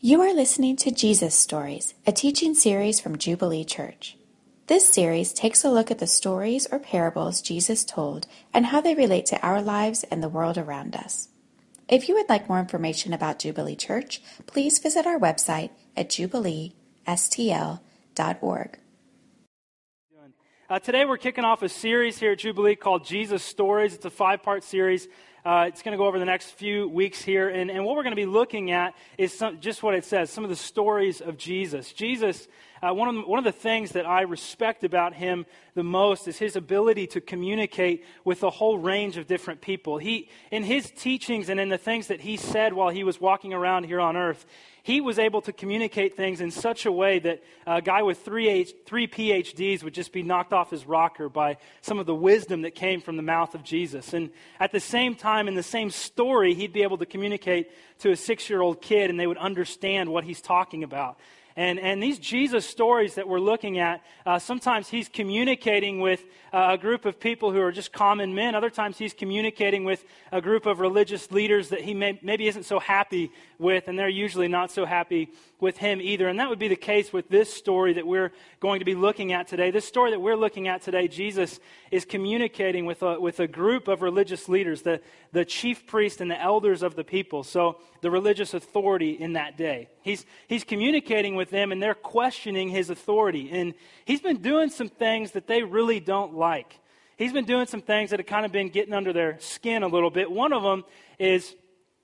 You are listening to Jesus Stories, a teaching series from Jubilee Church. This series takes a look at the stories or parables Jesus told and how they relate to our lives and the world around us. If you would like more information about Jubilee Church, please visit our website at jubileestl.org. Uh, today we're kicking off a series here at Jubilee called Jesus Stories. It's a five part series uh, it's going to go over the next few weeks here. And, and what we're going to be looking at is some, just what it says some of the stories of Jesus. Jesus, uh, one, of the, one of the things that I respect about him the most is his ability to communicate with a whole range of different people. He, in his teachings and in the things that he said while he was walking around here on earth, he was able to communicate things in such a way that a guy with three, H, three PhDs would just be knocked off his rocker by some of the wisdom that came from the mouth of Jesus. And at the same time, in the same story, he'd be able to communicate to a six year old kid and they would understand what he's talking about. And, and these Jesus stories that we're looking at, uh, sometimes he's communicating with uh, a group of people who are just common men. Other times he's communicating with a group of religious leaders that he may, maybe isn't so happy with, and they're usually not so happy with him either. And that would be the case with this story that we're going to be looking at today. This story that we're looking at today, Jesus is communicating with a, with a group of religious leaders, the, the chief priest and the elders of the people, so the religious authority in that day. He's, he's communicating with them, and they're questioning his authority. And he's been doing some things that they really don't like. He's been doing some things that have kind of been getting under their skin a little bit. One of them is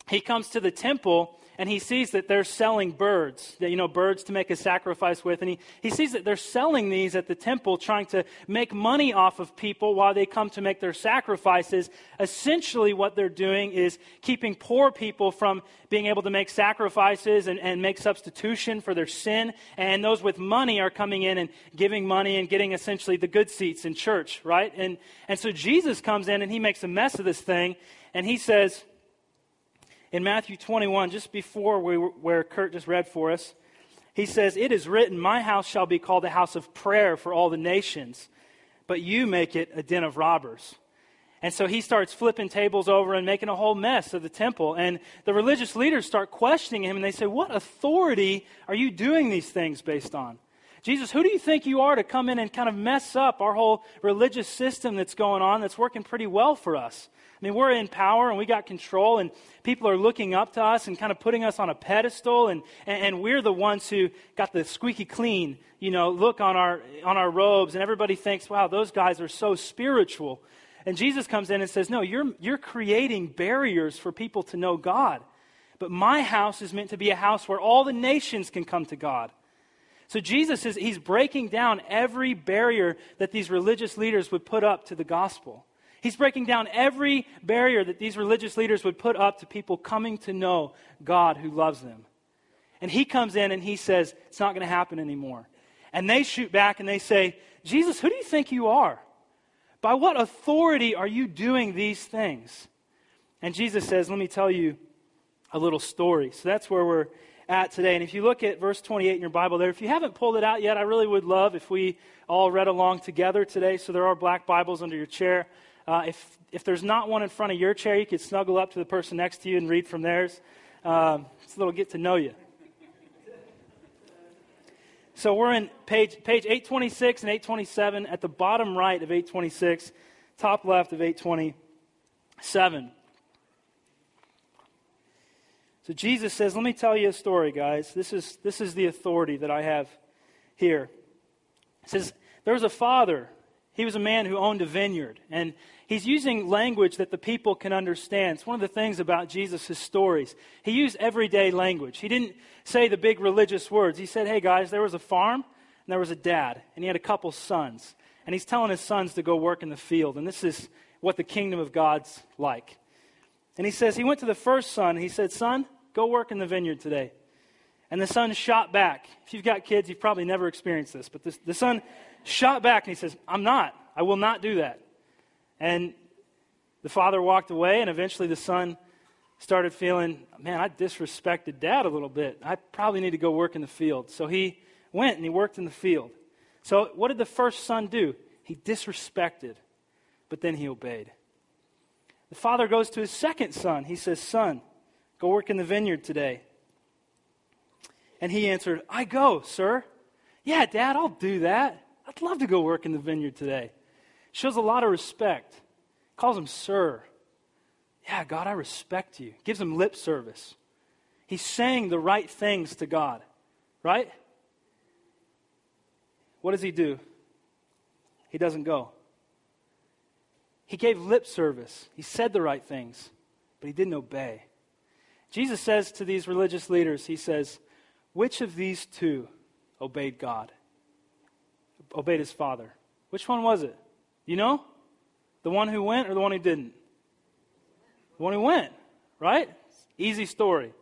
he comes to the temple and he sees that they're selling birds, you know, birds to make a sacrifice with. And he, he sees that they're selling these at the temple, trying to make money off of people while they come to make their sacrifices. Essentially, what they're doing is keeping poor people from being able to make sacrifices and, and make substitution for their sin. And those with money are coming in and giving money and getting essentially the good seats in church, right? And, and so Jesus comes in and he makes a mess of this thing. And he says, in Matthew 21, just before we, where Kurt just read for us, he says, It is written, My house shall be called a house of prayer for all the nations, but you make it a den of robbers. And so he starts flipping tables over and making a whole mess of the temple. And the religious leaders start questioning him and they say, What authority are you doing these things based on? Jesus, who do you think you are to come in and kind of mess up our whole religious system that's going on that's working pretty well for us? I mean, we're in power and we got control, and people are looking up to us and kind of putting us on a pedestal, and, and, we're the ones who got the squeaky clean, you know, look on our, on our robes, and everybody thinks, wow, those guys are so spiritual. And Jesus comes in and says, no, you're, you're creating barriers for people to know God. But my house is meant to be a house where all the nations can come to God. So Jesus is he's breaking down every barrier that these religious leaders would put up to the gospel. He's breaking down every barrier that these religious leaders would put up to people coming to know God who loves them. And he comes in and he says, It's not going to happen anymore. And they shoot back and they say, Jesus, who do you think you are? By what authority are you doing these things? And Jesus says, Let me tell you a little story. So that's where we're at today. And if you look at verse 28 in your Bible there, if you haven't pulled it out yet, I really would love if we all read along together today. So there are black Bibles under your chair. Uh, if, if there's not one in front of your chair, you could snuggle up to the person next to you and read from theirs. Um, it's a little get to know you. So we're in page, page 826 and 827 at the bottom right of 826, top left of 827. So Jesus says, Let me tell you a story, guys. This is, this is the authority that I have here. He says, There was a father he was a man who owned a vineyard. And he's using language that the people can understand. It's one of the things about Jesus' stories. He used everyday language. He didn't say the big religious words. He said, hey, guys, there was a farm and there was a dad, and he had a couple sons. And he's telling his sons to go work in the field. And this is what the kingdom of God's like. And he says, he went to the first son. He said, son, go work in the vineyard today. And the son shot back. If you've got kids, you've probably never experienced this, but this, the son shot back and he says, I'm not. I will not do that. And the father walked away, and eventually the son started feeling, man, I disrespected dad a little bit. I probably need to go work in the field. So he went and he worked in the field. So what did the first son do? He disrespected, but then he obeyed. The father goes to his second son. He says, Son, go work in the vineyard today. And he answered, I go, sir. Yeah, Dad, I'll do that. I'd love to go work in the vineyard today. Shows a lot of respect. Calls him sir. Yeah, God, I respect you. Gives him lip service. He's saying the right things to God, right? What does he do? He doesn't go. He gave lip service. He said the right things, but he didn't obey. Jesus says to these religious leaders, He says, Which of these two obeyed God? Obeyed his father? Which one was it? You know? The one who went or the one who didn't? The one who went, right? Easy story.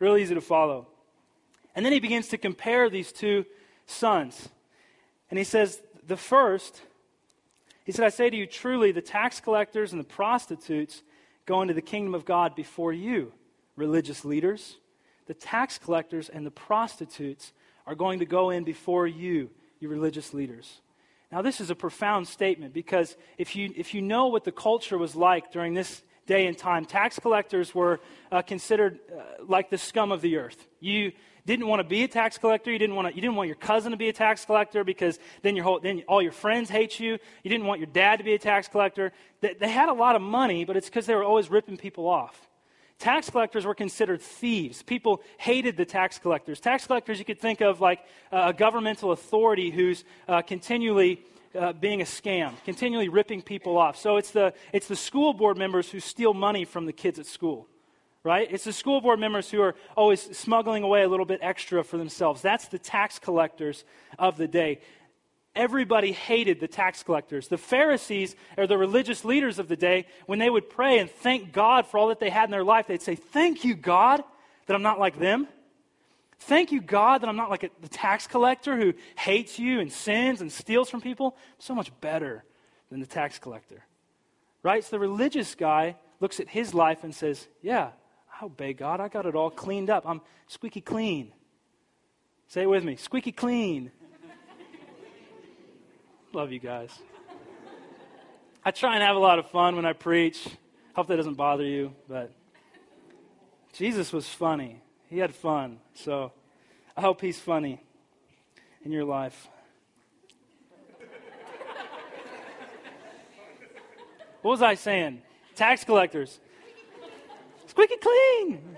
Real easy to follow. And then he begins to compare these two sons. And he says, The first, he said, I say to you truly, the tax collectors and the prostitutes go into the kingdom of God before you, religious leaders. The tax collectors and the prostitutes are going to go in before you, you religious leaders. Now, this is a profound statement because if you, if you know what the culture was like during this day and time, tax collectors were uh, considered uh, like the scum of the earth. You didn't want to be a tax collector. You didn't want, to, you didn't want your cousin to be a tax collector because then, your whole, then all your friends hate you. You didn't want your dad to be a tax collector. They, they had a lot of money, but it's because they were always ripping people off. Tax collectors were considered thieves. People hated the tax collectors. Tax collectors, you could think of like a governmental authority who's uh, continually uh, being a scam, continually ripping people off. So it's the, it's the school board members who steal money from the kids at school, right? It's the school board members who are always smuggling away a little bit extra for themselves. That's the tax collectors of the day everybody hated the tax collectors. The Pharisees, or the religious leaders of the day, when they would pray and thank God for all that they had in their life, they'd say, Thank you, God, that I'm not like them. Thank you, God, that I'm not like a, the tax collector who hates you and sins and steals from people. I'm so much better than the tax collector. Right? So the religious guy looks at his life and says, Yeah, I obey God. I got it all cleaned up. I'm squeaky clean. Say it with me squeaky clean. Love you guys. I try and have a lot of fun when I preach. Hope that doesn't bother you, but Jesus was funny. He had fun. So I hope he's funny in your life. what was I saying? Tax collectors. Squeaky clean.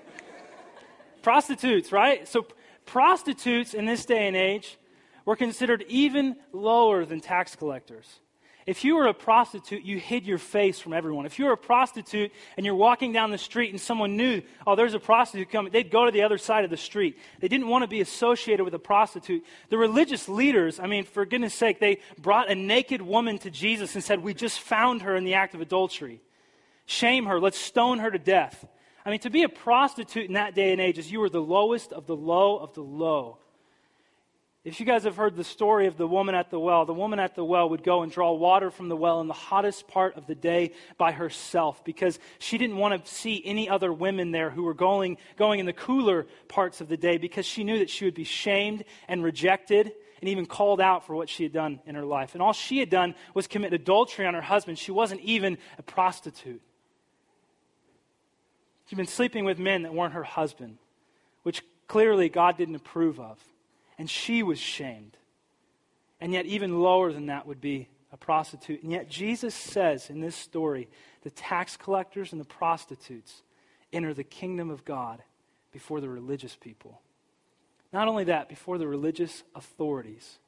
Prostitutes, right? So prostitutes in this day and age were considered even lower than tax collectors. If you were a prostitute, you hid your face from everyone. If you were a prostitute and you're walking down the street and someone knew, oh, there's a prostitute coming, they'd go to the other side of the street. They didn't want to be associated with a prostitute. The religious leaders, I mean, for goodness sake, they brought a naked woman to Jesus and said, We just found her in the act of adultery. Shame her. Let's stone her to death. I mean, to be a prostitute in that day and age is you were the lowest of the low of the low. If you guys have heard the story of the woman at the well, the woman at the well would go and draw water from the well in the hottest part of the day by herself because she didn't want to see any other women there who were going, going in the cooler parts of the day because she knew that she would be shamed and rejected and even called out for what she had done in her life. And all she had done was commit adultery on her husband. She wasn't even a prostitute. She'd been sleeping with men that weren't her husband, which clearly God didn't approve of and she was shamed. And yet, even lower than that would be a prostitute. And yet, Jesus says in this story the tax collectors and the prostitutes enter the kingdom of God before the religious people. Not only that, before the religious authorities.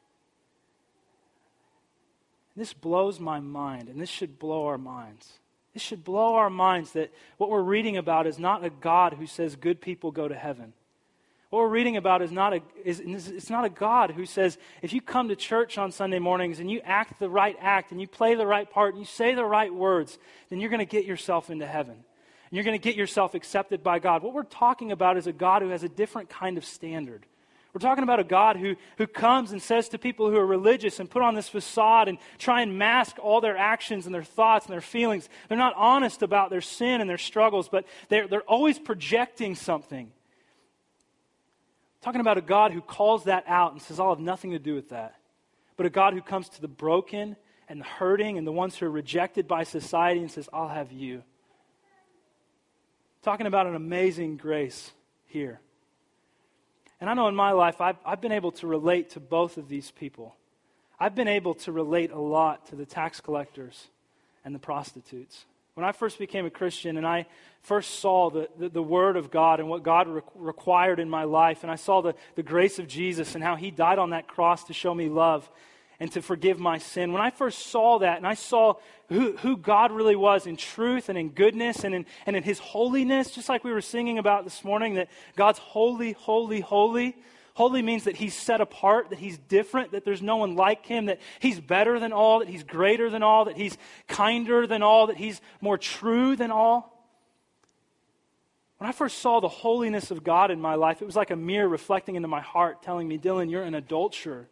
This blows my mind, and this should blow our minds. This should blow our minds that what we're reading about is not a God who says good people go to heaven. What we're reading about is not a, is, it's not a God who says, if you come to church on Sunday mornings and you act the right act and you play the right part and you say the right words, then you're going to get yourself into heaven. And you're going to get yourself accepted by God. What we're talking about is a God who has a different kind of standard. We're talking about a God who, who comes and says to people who are religious and put on this facade and try and mask all their actions and their thoughts and their feelings. They're not honest about their sin and their struggles, but they're, they're always projecting something. Talking about a God who calls that out and says, I'll have nothing to do with that. But a God who comes to the broken and the hurting and the ones who are rejected by society and says, I'll have you. Talking about an amazing grace here. And I know in my life, I've, I've been able to relate to both of these people. I've been able to relate a lot to the tax collectors and the prostitutes. When I first became a Christian and I first saw the, the, the Word of God and what God re- required in my life, and I saw the, the grace of Jesus and how He died on that cross to show me love and to forgive my sin, when I first saw that and I saw who, who God really was in truth and in goodness and in, and in His holiness, just like we were singing about this morning, that God's holy, holy, holy. Holy means that he's set apart, that he's different, that there's no one like him, that he's better than all, that he's greater than all, that he's kinder than all, that he's more true than all. When I first saw the holiness of God in my life, it was like a mirror reflecting into my heart, telling me, Dylan, you're an adulterer.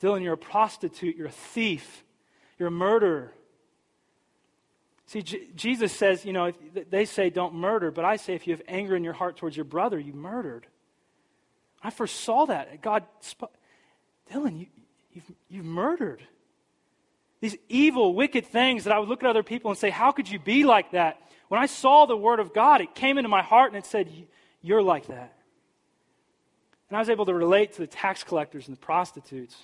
Dylan, you're a prostitute. You're a thief. You're a murderer. See, J- Jesus says, you know, they say don't murder, but I say if you have anger in your heart towards your brother, you murdered. I first saw that. God, Dylan, you, you've, you've murdered. These evil, wicked things that I would look at other people and say, how could you be like that? When I saw the Word of God, it came into my heart and it said, You're like that. And I was able to relate to the tax collectors and the prostitutes.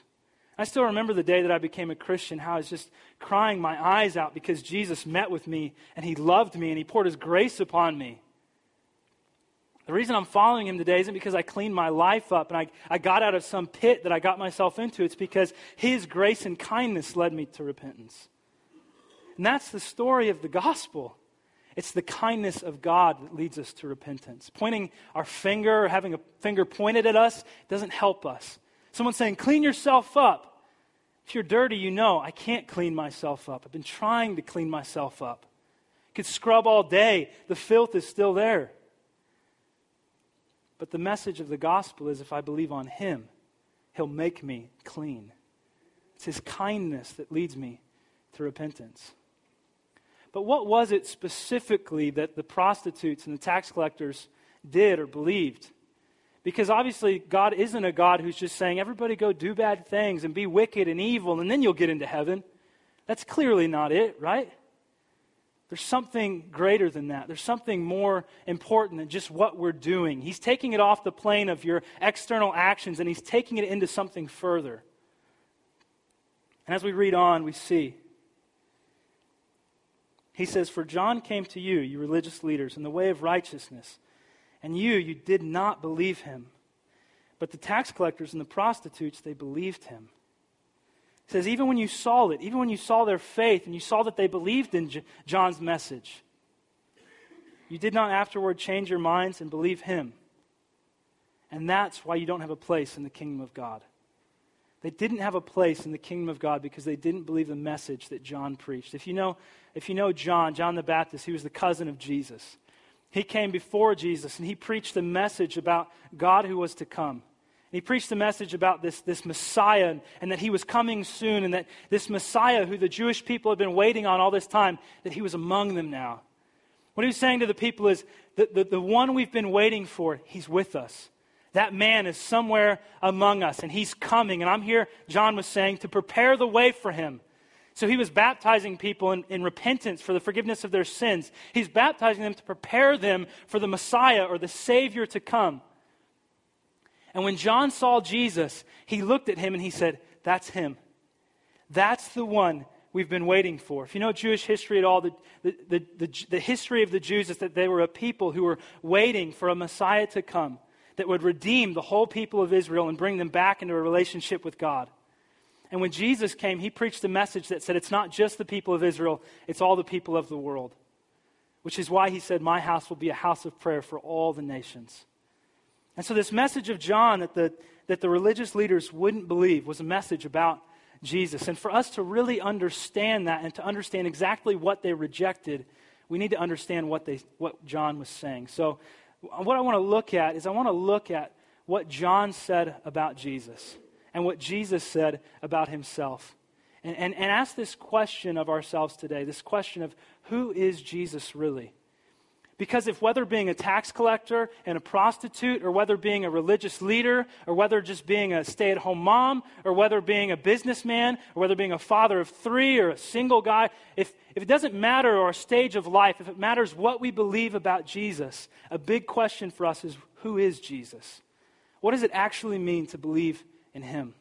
I still remember the day that I became a Christian, how I was just crying my eyes out because Jesus met with me and He loved me and He poured His grace upon me. The reason I'm following Him today isn't because I cleaned my life up and I, I got out of some pit that I got myself into. It's because His grace and kindness led me to repentance. And that's the story of the gospel. It's the kindness of God that leads us to repentance. Pointing our finger or having a finger pointed at us doesn't help us. Someone saying, clean yourself up. If you're dirty, you know, I can't clean myself up. I've been trying to clean myself up. Could scrub all day, the filth is still there. But the message of the gospel is if I believe on Him, He'll make me clean. It's His kindness that leads me to repentance. But what was it specifically that the prostitutes and the tax collectors did or believed? Because obviously, God isn't a God who's just saying, everybody go do bad things and be wicked and evil, and then you'll get into heaven. That's clearly not it, right? There's something greater than that. There's something more important than just what we're doing. He's taking it off the plane of your external actions and he's taking it into something further. And as we read on, we see. He says, For John came to you, you religious leaders, in the way of righteousness and you, you did not believe him. But the tax collectors and the prostitutes, they believed him. He says, even when you saw it, even when you saw their faith and you saw that they believed in J- John's message, you did not afterward change your minds and believe him. And that's why you don't have a place in the kingdom of God. They didn't have a place in the kingdom of God because they didn't believe the message that John preached. If you know, if you know John, John the Baptist, he was the cousin of Jesus. He came before Jesus and he preached the message about God who was to come. And he preached the message about this, this Messiah and, and that he was coming soon and that this Messiah who the Jewish people had been waiting on all this time, that he was among them now. What he was saying to the people is that the, the one we've been waiting for, he's with us. That man is somewhere among us and he's coming. And I'm here, John was saying, to prepare the way for him. So he was baptizing people in, in, repentance for the forgiveness of their sins. He's baptizing them to prepare them for the Messiah or the Savior to come. And when John saw Jesus, he looked at him and he said, That's him. That's the one we've been waiting for. If you know Jewish history at all, the, the, the, the, history of the Jews is that they were a people who were waiting for a Messiah to come that would redeem the whole people of Israel and bring them back into a relationship with God. And when Jesus came, he preached a message that said it's not just the people of Israel, it's all the people of the world. Which is why he said, My house will be a house of prayer for all the nations. And so, this message of John that the, that the religious leaders wouldn't believe was a message about Jesus. And for us to really understand that and to understand exactly what they rejected, we need to understand what, they, what John was saying. So, uh, what I want to look at is I want to look at what John said about Jesus and what Jesus said about himself. And, and, and ask this question of ourselves today this question of who is Jesus really? Because if whether being a tax collector and a prostitute, or whether being a religious leader, or whether just being a stay at home mom, or whether being a businessman, or whether being a father of three, or a single guy, if, if it doesn't matter our stage of life, if it matters what we believe about Jesus, a big question for us is who is Jesus? What does it actually mean to believe in him?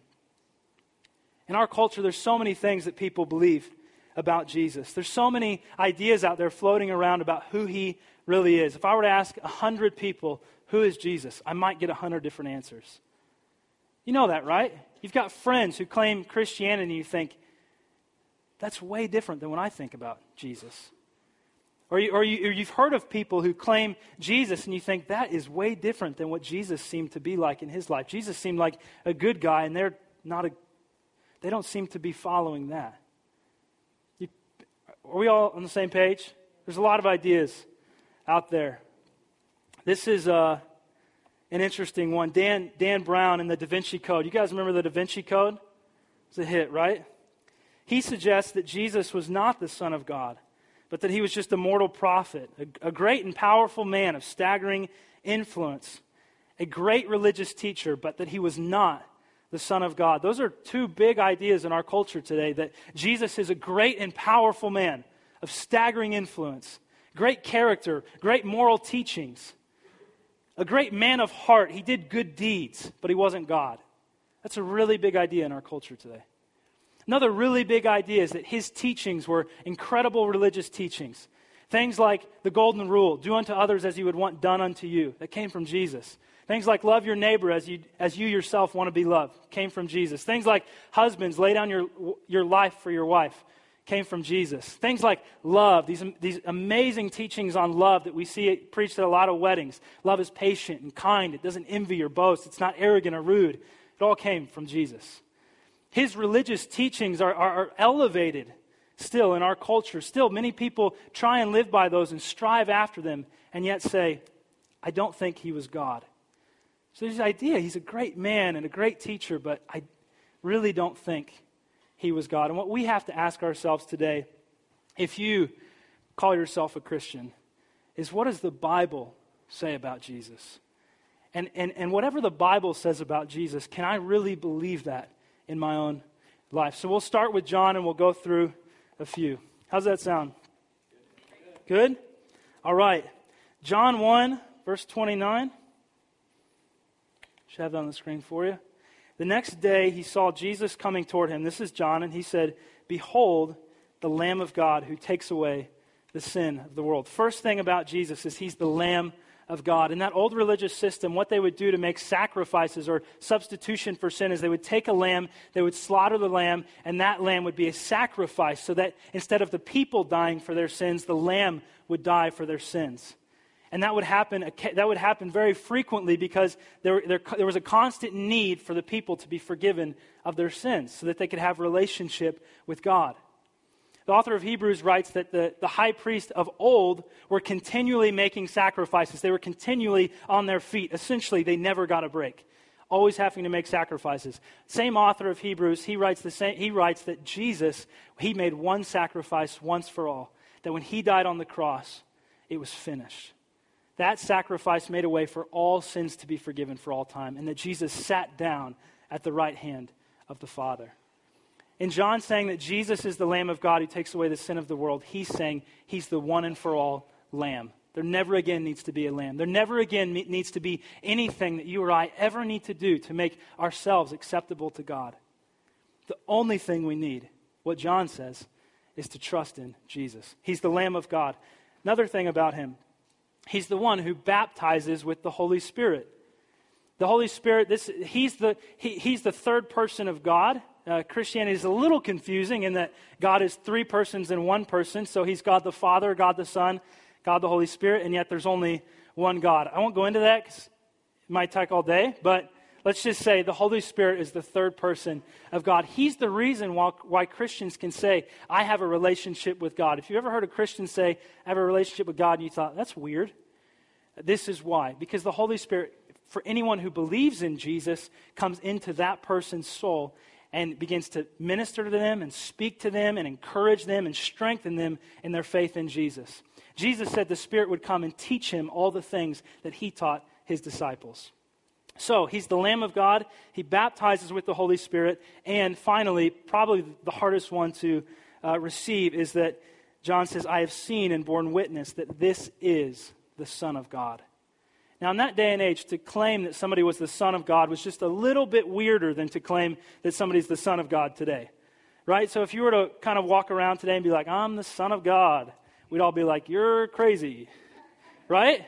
In our culture, there's so many things that people believe about Jesus. There's so many ideas out there floating around about who he really is. If I were to ask 100 people, who is Jesus? I might get 100 different answers. You know that, right? You've got friends who claim Christianity and you think, that's way different than when I think about Jesus. Or, you, or, you, you've heard of people who claim Jesus and you think that is way different than what Jesus seemed to be like in his life. Jesus seemed like a good guy and they're not a, they don't seem to be following that. You, are we all on the same page? There's a lot of ideas out there. This is uh, an interesting one. Dan, Dan Brown in the Da Vinci Code. You guys remember the Da Vinci Code? It's a hit, right? He suggests that Jesus was not the Son of God, but that he was just a mortal prophet, a, a great and powerful man of staggering influence, a great religious teacher, but that he was not the Son of God. Those are two big ideas in our culture today that Jesus is a great and powerful man of staggering influence, great character, great moral teachings, a great man of heart. He did good deeds, but he wasn't God. That's a really big idea in our culture today. Another really big idea is that his teachings were incredible religious teachings. Things like the golden rule do unto others as you would want done unto you. That came from Jesus. Things like love your neighbor as you, as you yourself want to be loved came from Jesus. Things like husbands, lay down your, your life for your wife came from Jesus. Things like love, these, these amazing teachings on love that we see preached at a lot of weddings. Love is patient and kind, it doesn't envy or boast, it's not arrogant or rude. It all came from Jesus. His religious teachings are, are, are elevated still in our culture. Still, many people try and live by those and strive after them, and yet say, I don't think he was God. So this idea he's a great man and a great teacher, but I really don't think he was God. And what we have to ask ourselves today, if you call yourself a Christian, is what does the Bible say about Jesus? And, and, and whatever the Bible says about Jesus, can I really believe that in my own life. So we'll start with John and we'll go through a few. How's that sound? Good? All right. John 1, verse 29. Should have that on the screen for you. The next day he saw Jesus coming toward him. This is John, and he said, Behold, the Lamb of God who takes away the sin of the world. First thing about Jesus is he's the Lamb of God. In that old religious system, what they would do to make sacrifices or substitution for sin is they would take a lamb, they would slaughter the lamb, and that lamb would be a sacrifice so that instead of the people dying for their sins, the lamb would die for their sins. And that would happen, that would happen very frequently because there, there, there was a constant need for the people to be forgiven of their sins so that they could have relationship with God. The author of Hebrews writes that the, the high priest of old were continually making sacrifices. They were continually on their feet. Essentially, they never got a break, always having to make sacrifices. Same author of Hebrews, he writes, the same, he writes that Jesus, he made one sacrifice once for all, that when he died on the cross, it was finished. That sacrifice made a way for all sins to be forgiven for all time, and that Jesus sat down at the right hand of the Father. In John saying that Jesus is the Lamb of God who takes away the sin of the world, he's saying he's the one and for all Lamb. There never again needs to be a lamb. There never again needs to be anything that you or I ever need to do to make ourselves acceptable to God. The only thing we need, what John says, is to trust in Jesus. He's the Lamb of God. Another thing about him, he's the one who baptizes with the Holy Spirit. The Holy Spirit, this, he's, the, he, he's the third person of God uh, Christianity is a little confusing in that God is three persons in one person. So he's God the Father, God the Son, God the Holy Spirit, and yet there's only one God. I won't go into that because it might take all day, but let's just say the Holy Spirit is the third person of God. He's the reason why, why Christians can say, I have a relationship with God. If you ever heard a Christian say, I have a relationship with God, and you thought, that's weird. This is why. Because the Holy Spirit, for anyone who believes in Jesus, comes into that person's soul and begins to minister to them and speak to them and encourage them and strengthen them in their faith in Jesus. Jesus said the Spirit would come and teach him all the things that he taught his disciples. So, he's the Lamb of God. He baptizes with the Holy Spirit. And finally, probably the hardest one to uh, receive is that John says, I have seen and borne witness that this is the Son of God. Now, in that day and age, to claim that somebody was the Son of God was just a little bit weirder than to claim that somebody's the Son of God today. Right? So if you were to kind of walk around today and be like, I'm the Son of God, we'd all be like, You're crazy. Right?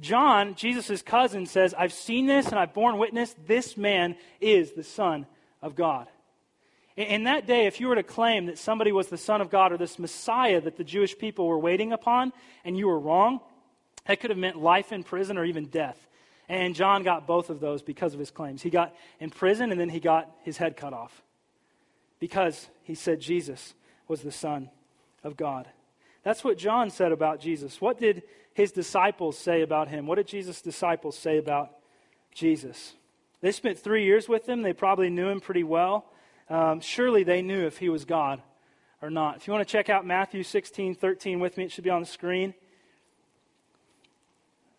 John, Jesus' cousin, says, I've seen this and I've borne witness. This man is the Son of God. In that day, if you were to claim that somebody was the Son of God or this Messiah that the Jewish people were waiting upon, and you were wrong, that could have meant life in prison or even death. And John got both of those because of his claims. He got in prison and then he got his head cut off because he said Jesus was the Son of God. That's what John said about Jesus. What did his disciples say about him? What did Jesus' disciples say about Jesus? They spent three years with him. They probably knew him pretty well. Um, surely they knew if he was God or not. If you want to check out Matthew 16, 13 with me, it should be on the screen.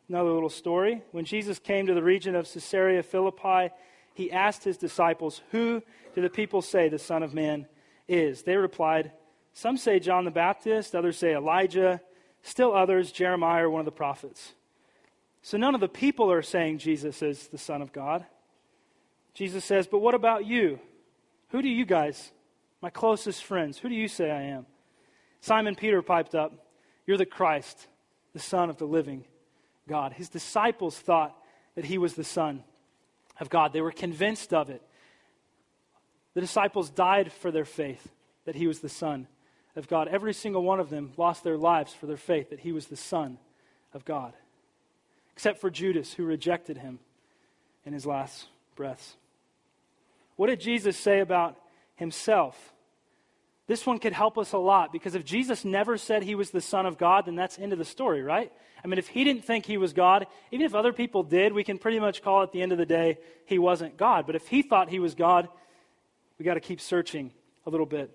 Another little story. When Jesus came to the region of Caesarea Philippi, he asked his disciples, Who do the people say the Son of Man is? They replied, Some say John the Baptist, others say Elijah, still others, Jeremiah or one of the prophets. So none of the people are saying Jesus is the Son of God. Jesus says, But what about you? Who do you guys, my closest friends, who do you say I am? Simon Peter piped up, You're the Christ, the Son of the living God. His disciples thought that he was the Son of God, they were convinced of it. The disciples died for their faith that he was the Son of God. Every single one of them lost their lives for their faith that he was the Son of God, except for Judas, who rejected him in his last breaths. What did Jesus say about himself? This one could help us a lot because if Jesus never said he was the Son of God, then that's end of the story, right? I mean, if he didn't think he was God, even if other people did, we can pretty much call at the end of the day he wasn't God. But if he thought he was God, we got to keep searching a little bit.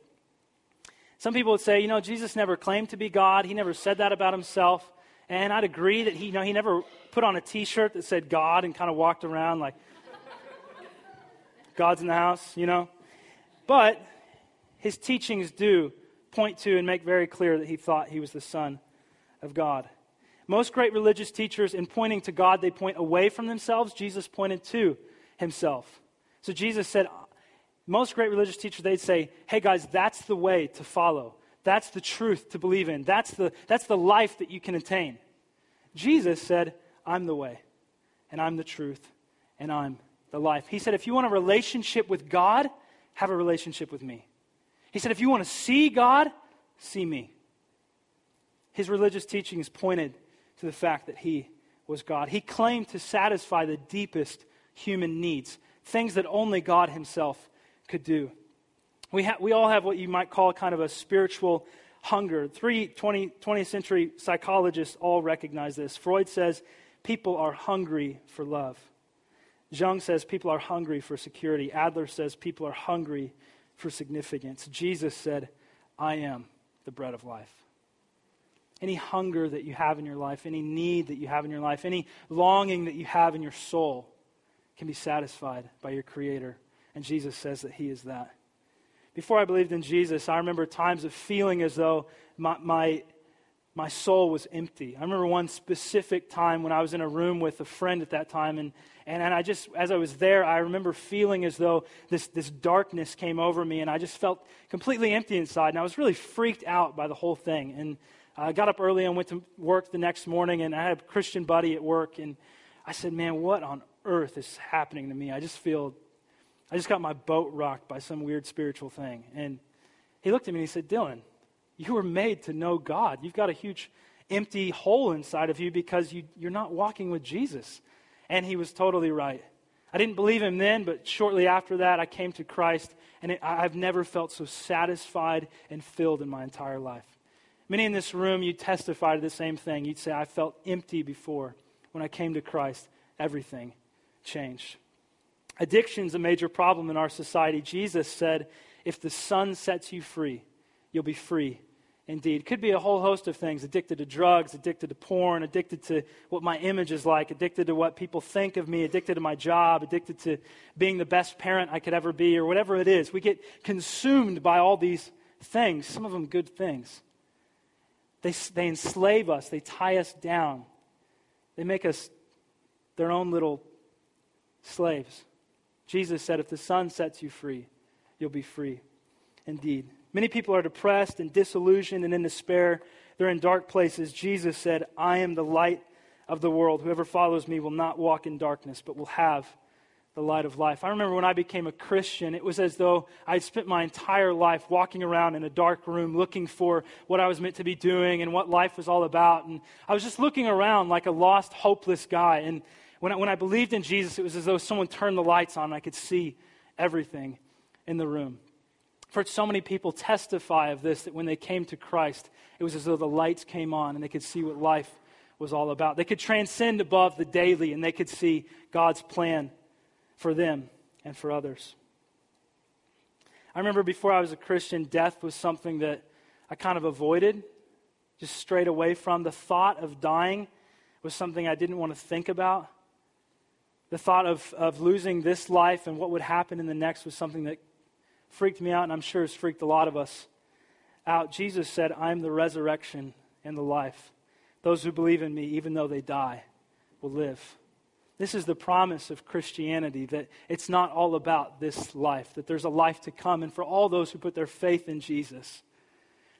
Some people would say, you know, Jesus never claimed to be God. He never said that about himself. And I'd agree that he, you know, he never put on a t shirt that said God and kind of walked around like, God's in the house, you know. But his teachings do point to and make very clear that he thought he was the Son of God. Most great religious teachers, in pointing to God, they point away from themselves. Jesus pointed to himself. So Jesus said, most great religious teachers, they'd say, hey guys, that's the way to follow. That's the truth to believe in. That's the, that's the life that you can attain. Jesus said, I'm the way, and I'm the truth, and I'm the life. He said, if you want a relationship with God, have a relationship with me. He said, if you want to see God, see me. His religious teachings pointed to the fact that he was God. He claimed to satisfy the deepest human needs, things that only God himself could do. We, ha- we all have what you might call kind of a spiritual hunger. Three 20, 20th century psychologists all recognize this. Freud says people are hungry for love. Jung says people are hungry for security. Adler says people are hungry for significance. Jesus said, I am the bread of life. Any hunger that you have in your life, any need that you have in your life, any longing that you have in your soul can be satisfied by your Creator. And Jesus says that He is that. Before I believed in Jesus, I remember times of feeling as though my, my, my soul was empty. I remember one specific time when I was in a room with a friend at that time, and, and, and I just, as I was there, I remember feeling as though this, this darkness came over me, and I just felt completely empty inside, and I was really freaked out by the whole thing. And I got up early and went to work the next morning, and I had a Christian buddy at work, and I said, Man, what on earth is happening to me? I just feel, I just got my boat rocked by some weird spiritual thing. And he looked at me and he said, Dylan, you were made to know God. You've got a huge empty hole inside of you because you, you're not walking with Jesus. And he was totally right. I didn't believe him then, but shortly after that, I came to Christ, and it, I've never felt so satisfied and filled in my entire life. Many in this room, you testify to the same thing. You'd say, I felt empty before. When I came to Christ, everything changed. Addiction is a major problem in our society. Jesus said, If the Son sets you free, you'll be free indeed. Could be a whole host of things addicted to drugs, addicted to porn, addicted to what my image is like, addicted to what people think of me, addicted to my job, addicted to being the best parent I could ever be, or whatever it is. We get consumed by all these things, some of them good things. They, they enslave us, they tie us down, they make us their own little slaves. Jesus said, If the Son sets you free, you'll be free indeed. Many people are depressed and disillusioned and in despair. They're in dark places. Jesus said, I am the light of the world. Whoever follows me will not walk in darkness, but will have the light of life. I remember when I became a Christian, it was as though I'd spent my entire life walking around in a dark room looking for what I was meant to be doing and what life was all about. And I was just looking around like a lost, hopeless guy. And when I, when I believed in Jesus, it was as though someone turned the lights on and I could see everything in the room. I've heard so many people testify of this that when they came to Christ, it was as though the lights came on and they could see what life was all about. They could transcend above the daily and they could see God's plan for them and for others. I remember before I was a Christian, death was something that I kind of avoided, just straight away from. The thought of dying was something I didn't want to think about. The thought of, of losing this life and what would happen in the next was something that freaked me out, and I'm sure has freaked a lot of us out. Jesus said, I'm the resurrection and the life. Those who believe in me, even though they die, will live. This is the promise of Christianity that it's not all about this life, that there's a life to come. And for all those who put their faith in Jesus,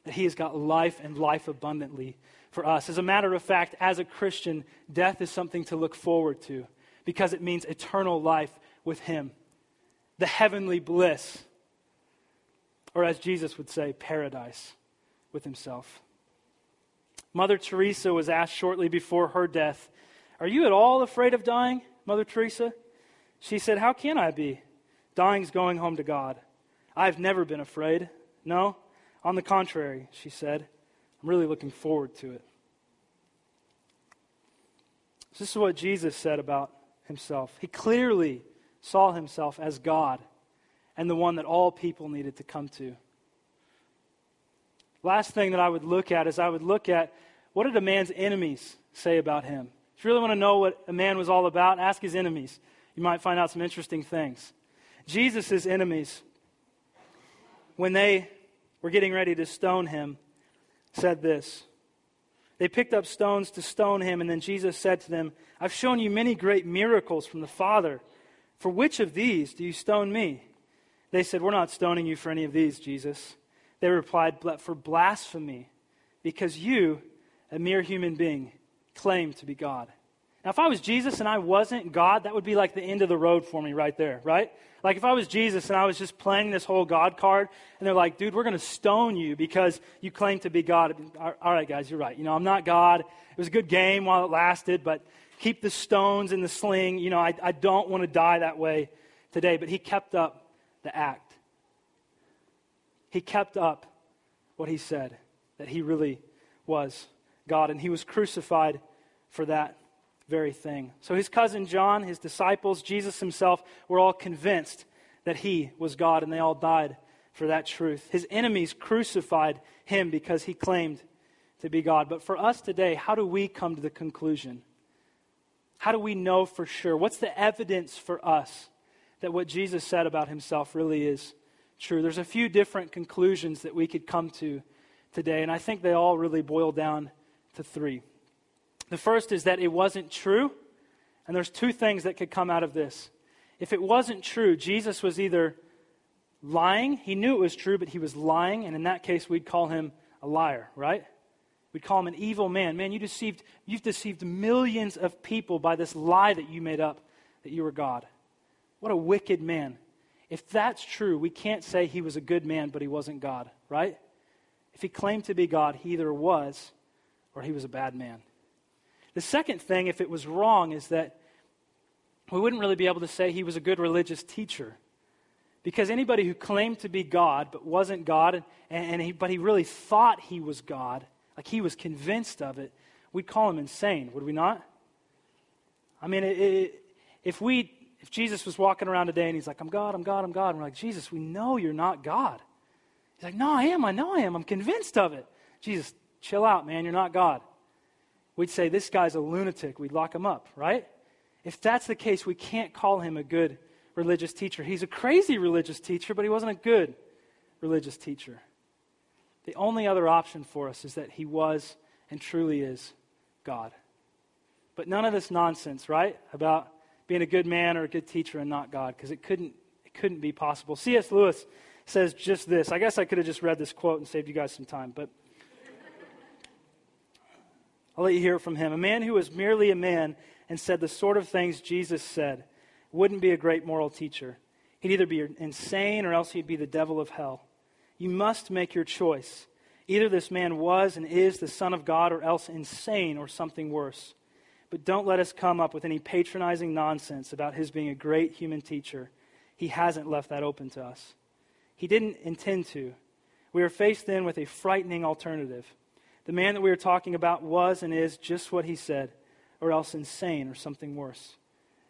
that He has got life and life abundantly for us. As a matter of fact, as a Christian, death is something to look forward to because it means eternal life with Him, the heavenly bliss, or as Jesus would say, paradise with Himself. Mother Teresa was asked shortly before her death, Are you at all afraid of dying, Mother Teresa? She said, How can I be? Dying's going home to God. I've never been afraid. No, on the contrary, she said, I'm really looking forward to it. This is what Jesus said about himself. He clearly saw himself as God and the one that all people needed to come to. Last thing that I would look at is I would look at what did a man's enemies say about him? If you really want to know what a man was all about, ask his enemies. You might find out some interesting things. Jesus' enemies, when they were getting ready to stone him, said this they picked up stones to stone him, and then Jesus said to them, I've shown you many great miracles from the Father. For which of these do you stone me? They said, We're not stoning you for any of these, Jesus. They replied, But for blasphemy, because you, a mere human being, claim to be God. Now, if I was Jesus and I wasn't God, that would be like the end of the road for me right there, right? Like if I was Jesus and I was just playing this whole God card, and they're like, dude, we're going to stone you because you claim to be God. All right, guys, you're right. You know, I'm not God. It was a good game while it lasted, but keep the stones in the sling. You know, I, I don't want to die that way today. But he kept up the act. He kept up what he said, that he really was God, and he was crucified for that very thing. So his cousin John, his disciples, Jesus himself were all convinced that he was God, and they all died for that truth. His enemies crucified him because he claimed to be God. But for us today, how do we come to the conclusion? How do we know for sure? What's the evidence for us that what Jesus said about himself really is true? There's a few different conclusions that we could come to today, and I think they all really boil down to three. The first is that it wasn't true, and there's two things that could come out of this. If it wasn't true, Jesus was either lying, he knew it was true, but he was lying, and in that case, we'd call him a liar, right? We'd call him an evil man. Man, you deceived, you've deceived millions of people by this lie that you made up that you were God. What a wicked man. If that's true, we can't say he was a good man, but he wasn't God, right? If he claimed to be God, he either was or he was a bad man. The second thing, if it was wrong, is that we wouldn't really be able to say he was a good religious teacher. Because anybody who claimed to be God but wasn't God, and, and he, but he really thought he was God, like he was convinced of it, we'd call him insane, would we not? I mean, it, it, if we, if Jesus was walking around today and he's like, "I'm God, I'm God, I'm God," and we're like, "Jesus, we know you're not God." He's like, "No, I am. I know I am. I'm convinced of it." Jesus, chill out, man. You're not God we'd say, This guy's a lunatic. We'd lock him up, right? If that's the case, we can't call him a good religious teacher. He's a crazy religious teacher, but he wasn't a good religious teacher. The only other option for us is that he was and truly is God. But none of this nonsense, right? About being a good man or a good teacher and not God, because it couldn't, it couldn't be possible. C.S. Lewis says just this. I guess I could have just read this quote and saved you guys some time, but I'll let you hear it from him. A man who was merely a man and said the sort of things Jesus said wouldn't be a great moral teacher. He'd either be insane or else he'd be the devil of hell. You must make your choice. Either this man was and is the Son of God or else insane or something worse. But don't let us come up with any patronizing nonsense about his being a great human teacher. He hasn't left that open to us. He didn't intend to. We are faced then with a frightening alternative. The man that we are talking about was and is just what he said, or else insane or something worse.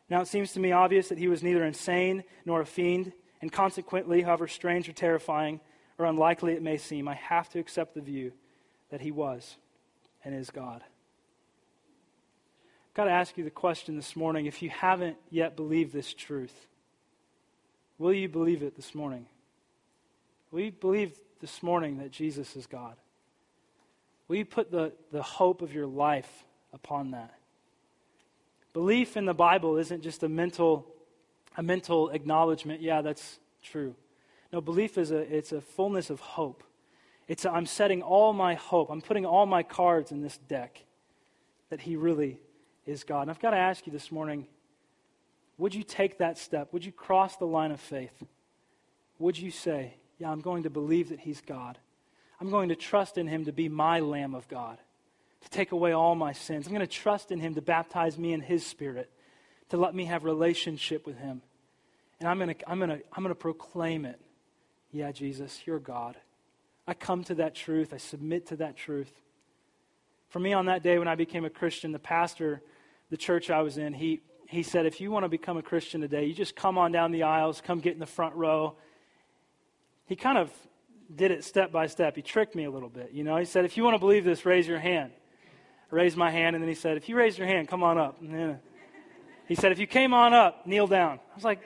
Now, it seems to me obvious that he was neither insane nor a fiend, and consequently, however strange or terrifying or unlikely it may seem, I have to accept the view that he was and is God. I've got to ask you the question this morning if you haven't yet believed this truth, will you believe it this morning? Will you believe this morning that Jesus is God? Will you put the, the hope of your life upon that? Belief in the Bible isn't just a mental, a mental acknowledgement, yeah, that's true. No, belief is a, it's a fullness of hope. It's i am setting all my hope, I'm putting all my cards in this deck that He really is God. And I've got to ask you this morning would you take that step? Would you cross the line of faith? Would you say, Yeah, I'm going to believe that He's God? I'm going to trust in Him to be my Lamb of God, to take away all my sins. I'm going to trust in Him to baptize me in His Spirit, to let me have relationship with Him. And I'm going to, I'm going to, I'm going to proclaim it yeah, Jesus, you're God. I come to that truth. I submit to that truth. For me, on that day when I became a Christian, the pastor, the church I was in, he, he said, if you want to become a Christian today, you just come on down the aisles, come get in the front row. He kind of did it step by step. He tricked me a little bit. You know, he said, if you want to believe this, raise your hand. I raised my hand, and then he said, if you raise your hand, come on up. He said, if you came on up, kneel down. I was like,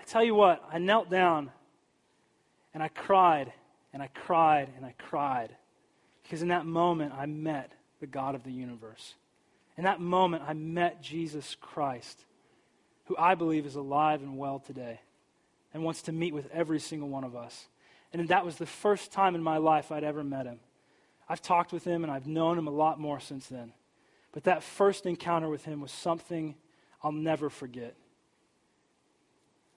I tell you what, I knelt down and I cried and I cried and I cried because in that moment I met the God of the universe. In that moment I met Jesus Christ, who I believe is alive and well today and wants to meet with every single one of us. And that was the first time in my life I'd ever met him. I've talked with him and I've known him a lot more since then. But that first encounter with him was something I'll never forget.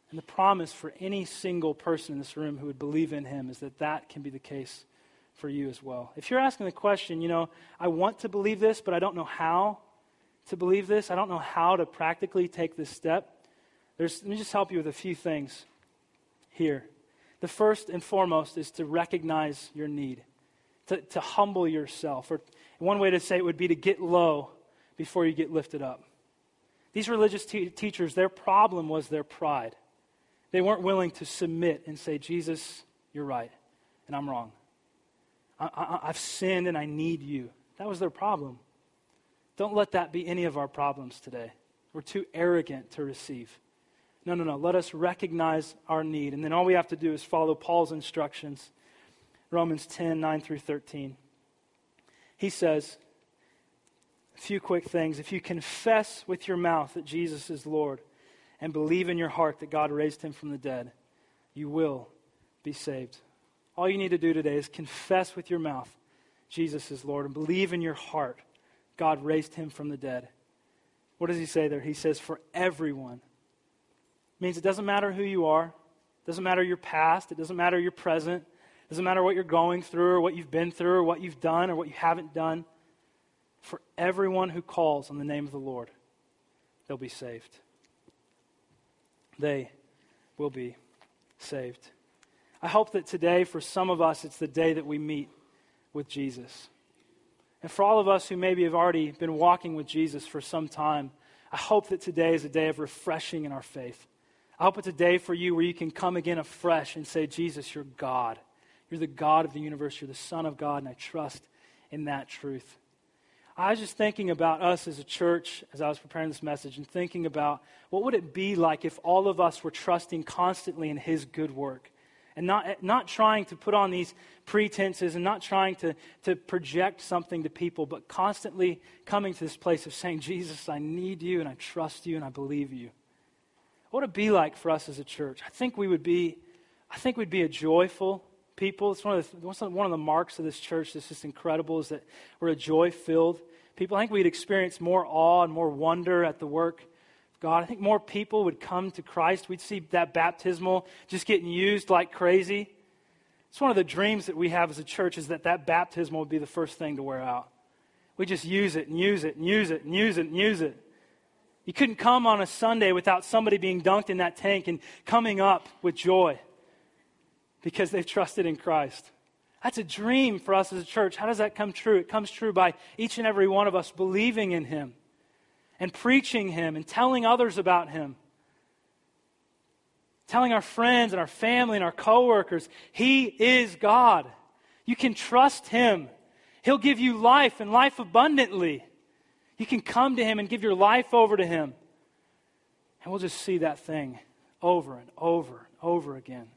And the promise for any single person in this room who would believe in him is that that can be the case for you as well. If you're asking the question, you know, I want to believe this, but I don't know how to believe this, I don't know how to practically take this step, there's, let me just help you with a few things here. The first and foremost is to recognize your need, to, to humble yourself. Or one way to say it would be to get low before you get lifted up. These religious te- teachers, their problem was their pride. They weren't willing to submit and say, Jesus, you're right, and I'm wrong. I, have sinned and I need you. That was their problem. Don't let that be any of our problems today. We're too arrogant to receive. No, no, no. Let us recognize our need. And then all we have to do is follow Paul's instructions Romans 10 9 through 13. He says, a few quick things. If you confess with your mouth that Jesus is Lord, and believe in your heart that God raised him from the dead, you will be saved. All you need to do today is confess with your mouth Jesus is Lord and believe in your heart God raised him from the dead. What does he say there? He says, for everyone. Means it doesn't matter who you are, it doesn't matter your past, it doesn't matter your present, it doesn't matter what you're going through or what you've been through or what you've done or what you haven't done. For everyone who calls on the name of the Lord, they'll be saved they will be saved. I hope that today, for some of us, it's the day that we meet with Jesus. And for all of us who maybe have already been walking with Jesus for some time, I hope that today is a day of refreshing in our faith. I hope it's a day for you where you can come again afresh and say, Jesus, you're God. You're the God of the universe. You're the Son of God, and I trust in that truth. I was just thinking about us as a church as I was preparing this message and thinking about what would it be like if all of us were trusting constantly in his good work and not, not trying to put on these pretenses and not trying to, to project something to people, but constantly coming to this place of saying, Jesus, I need you and I trust you and I believe you. What would it be like for us as a church? I think we would be, I think we'd be a joyful people. It's one of the, one of the marks of this church that's just incredible is that we're a joy filled people. I think we'd experience more awe and more wonder at the work of God. I think more people would come to Christ. We'd see that baptismal just getting used like crazy. It's one of the dreams that we have as a church is that that baptismal would be the first thing to wear out. We just use it and use it and use it and use it and use it. You couldn't come on a Sunday without somebody being dunked in that tank and coming up with joy because they've trusted in Christ. That's a dream for us as a church. How does that come true? It comes true by each and every one of us believing in Him and preaching Him and telling others about Him. Telling our friends and our family and our coworkers, He is God. You can trust Him. He'll give you life and life abundantly. You can come to Him and give your life over to Him. And we'll just see that thing over and over and over again.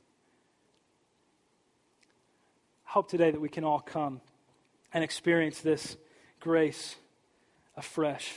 I hope today that we can all come and experience this grace afresh.